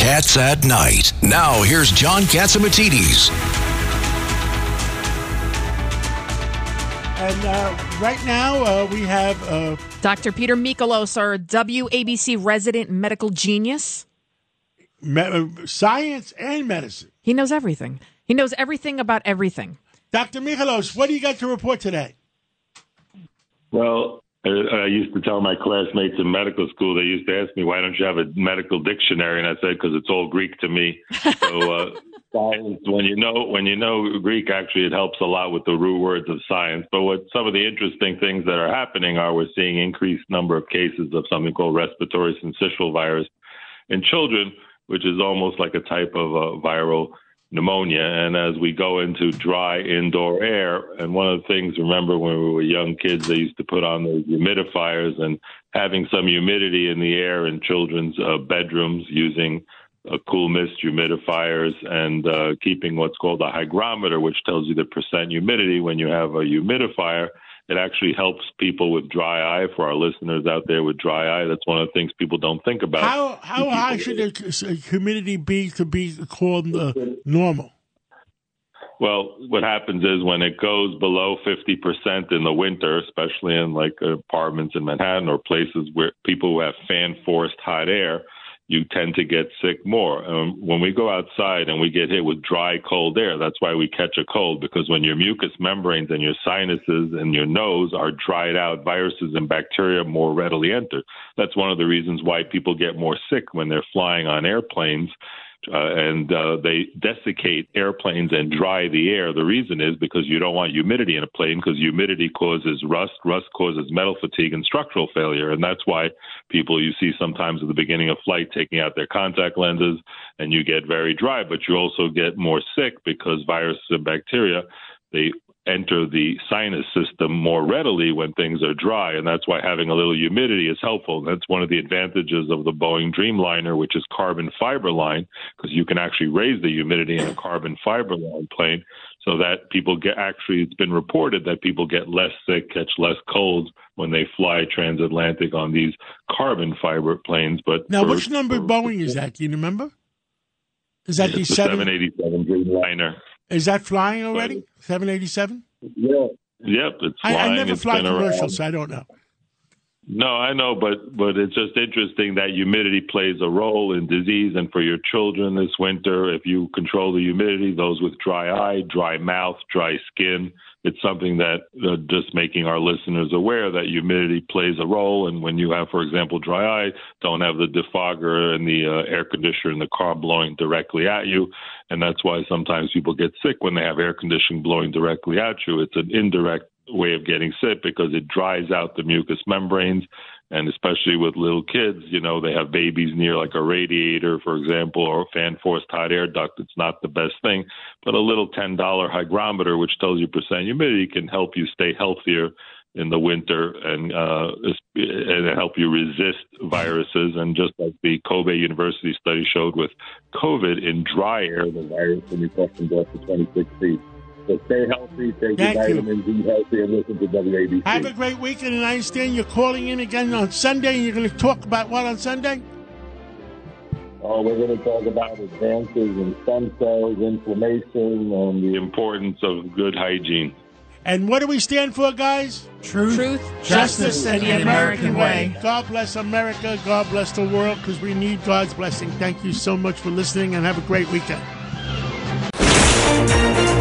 Cats at Night. Now, here's John Catsimatidis. And uh, right now, uh, we have uh, Dr. Peter Michalos, our WABC resident medical genius. me- uh, science and medicine. He knows everything. He knows everything about everything. Dr. Michalos, what do you got to report today? Well, I, I used to tell my classmates in medical school, they used to ask me, why don't you have a medical dictionary? And I said, because it's all Greek to me. So, uh, science, when you know, when you know Greek, actually, it helps a lot with the root words of science. But what some of the interesting things that are happening are we're seeing increased number of cases of something called respiratory syncytial virus in children, which is almost like a type of a viral pneumonia. And as we go into dry indoor air, and one of the things, remember when we were young kids, they used to put on those humidifiers and having some humidity in the air in children's uh, bedrooms using uh, cool mist humidifiers and uh, keeping what's called a hygrometer, which tells you the percent humidity when you have a humidifier. It actually helps people with dry eye. For our listeners out there with dry eye, that's one of the things people don't think about. How how high should the humidity be to be called uh, normal? Well, what happens is when it goes below 50% in the winter, especially in like apartments in Manhattan or places where people who have fan forced hot air, you tend to get sick more. Um, when we go outside and we get hit with dry, cold air, that's why we catch a cold because when your mucous membranes and your sinuses and your nose are dried out, viruses and bacteria more readily enter. That's one of the reasons why people get more sick when they're flying on airplanes uh, and uh, they desiccate airplanes and dry the air. The reason is because you don't want humidity in a plane because humidity causes rust, rust causes metal fatigue and structural failure, and that's why people you see sometimes at the beginning of flight taking out their contact lenses, and you get very dry, but you also get more sick because viruses and bacteria they enter the sinus system more readily when things are dry, and that's why having a little humidity is helpful. That's one of the advantages of the Boeing Dreamliner, which is carbon fiber line, because you can actually raise the humidity in a carbon fiber line plane, so that people get actually. It's been reported that people get less sick, catch less colds when they fly transatlantic on these carbon fiber planes. But Now, for- which number for- Boeing is that? Do you remember? Is that the the 787 Dreamliner. Is that flying already? Seven eighty seven. Yeah. Yep, it's I, flying. I never It's fly been around. commercials, so I don't know. No, I know, but but it's just interesting that humidity plays a role in disease, and for your children this winter, if you control the humidity, those with dry eye, dry mouth, dry skin, it's something that uh, just making our listeners aware that humidity plays a role. And when you have, for example, dry eye, don't have the defogger and the uh, air conditioner in the car blowing directly at you, and that's why sometimes people get sick when they have air conditioning blowing directly at you. It's an indirect way of getting sick because it dries out the mucous membranes and especially with little kids you know they have babies near like a radiator for example or fan forced hot air duct it's not the best thing but a little $10 hygrometer which tells you percent humidity can help you stay healthier in the winter and uh, and help you resist viruses. And just like the Kobe University study showed with COVID, in dry air, the virus and infections go up to 26 feet. So stay healthy, take Thank your you. vitamins, eat healthy, and listen to WABC. Have a great weekend, and I understand you're calling in again on Sunday, and you're going to talk about what on Sunday? Oh, we're going to talk about advances in stem cells, inflammation, and the importance of good hygiene. And what do we stand for, guys? Truth, Justice, and the American way. God bless America. God bless the world, because we need God's blessing. Thank you so much for listening, and have a great weekend.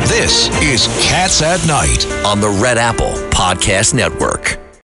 This is Cats at Night on the Red Apple Podcast Network.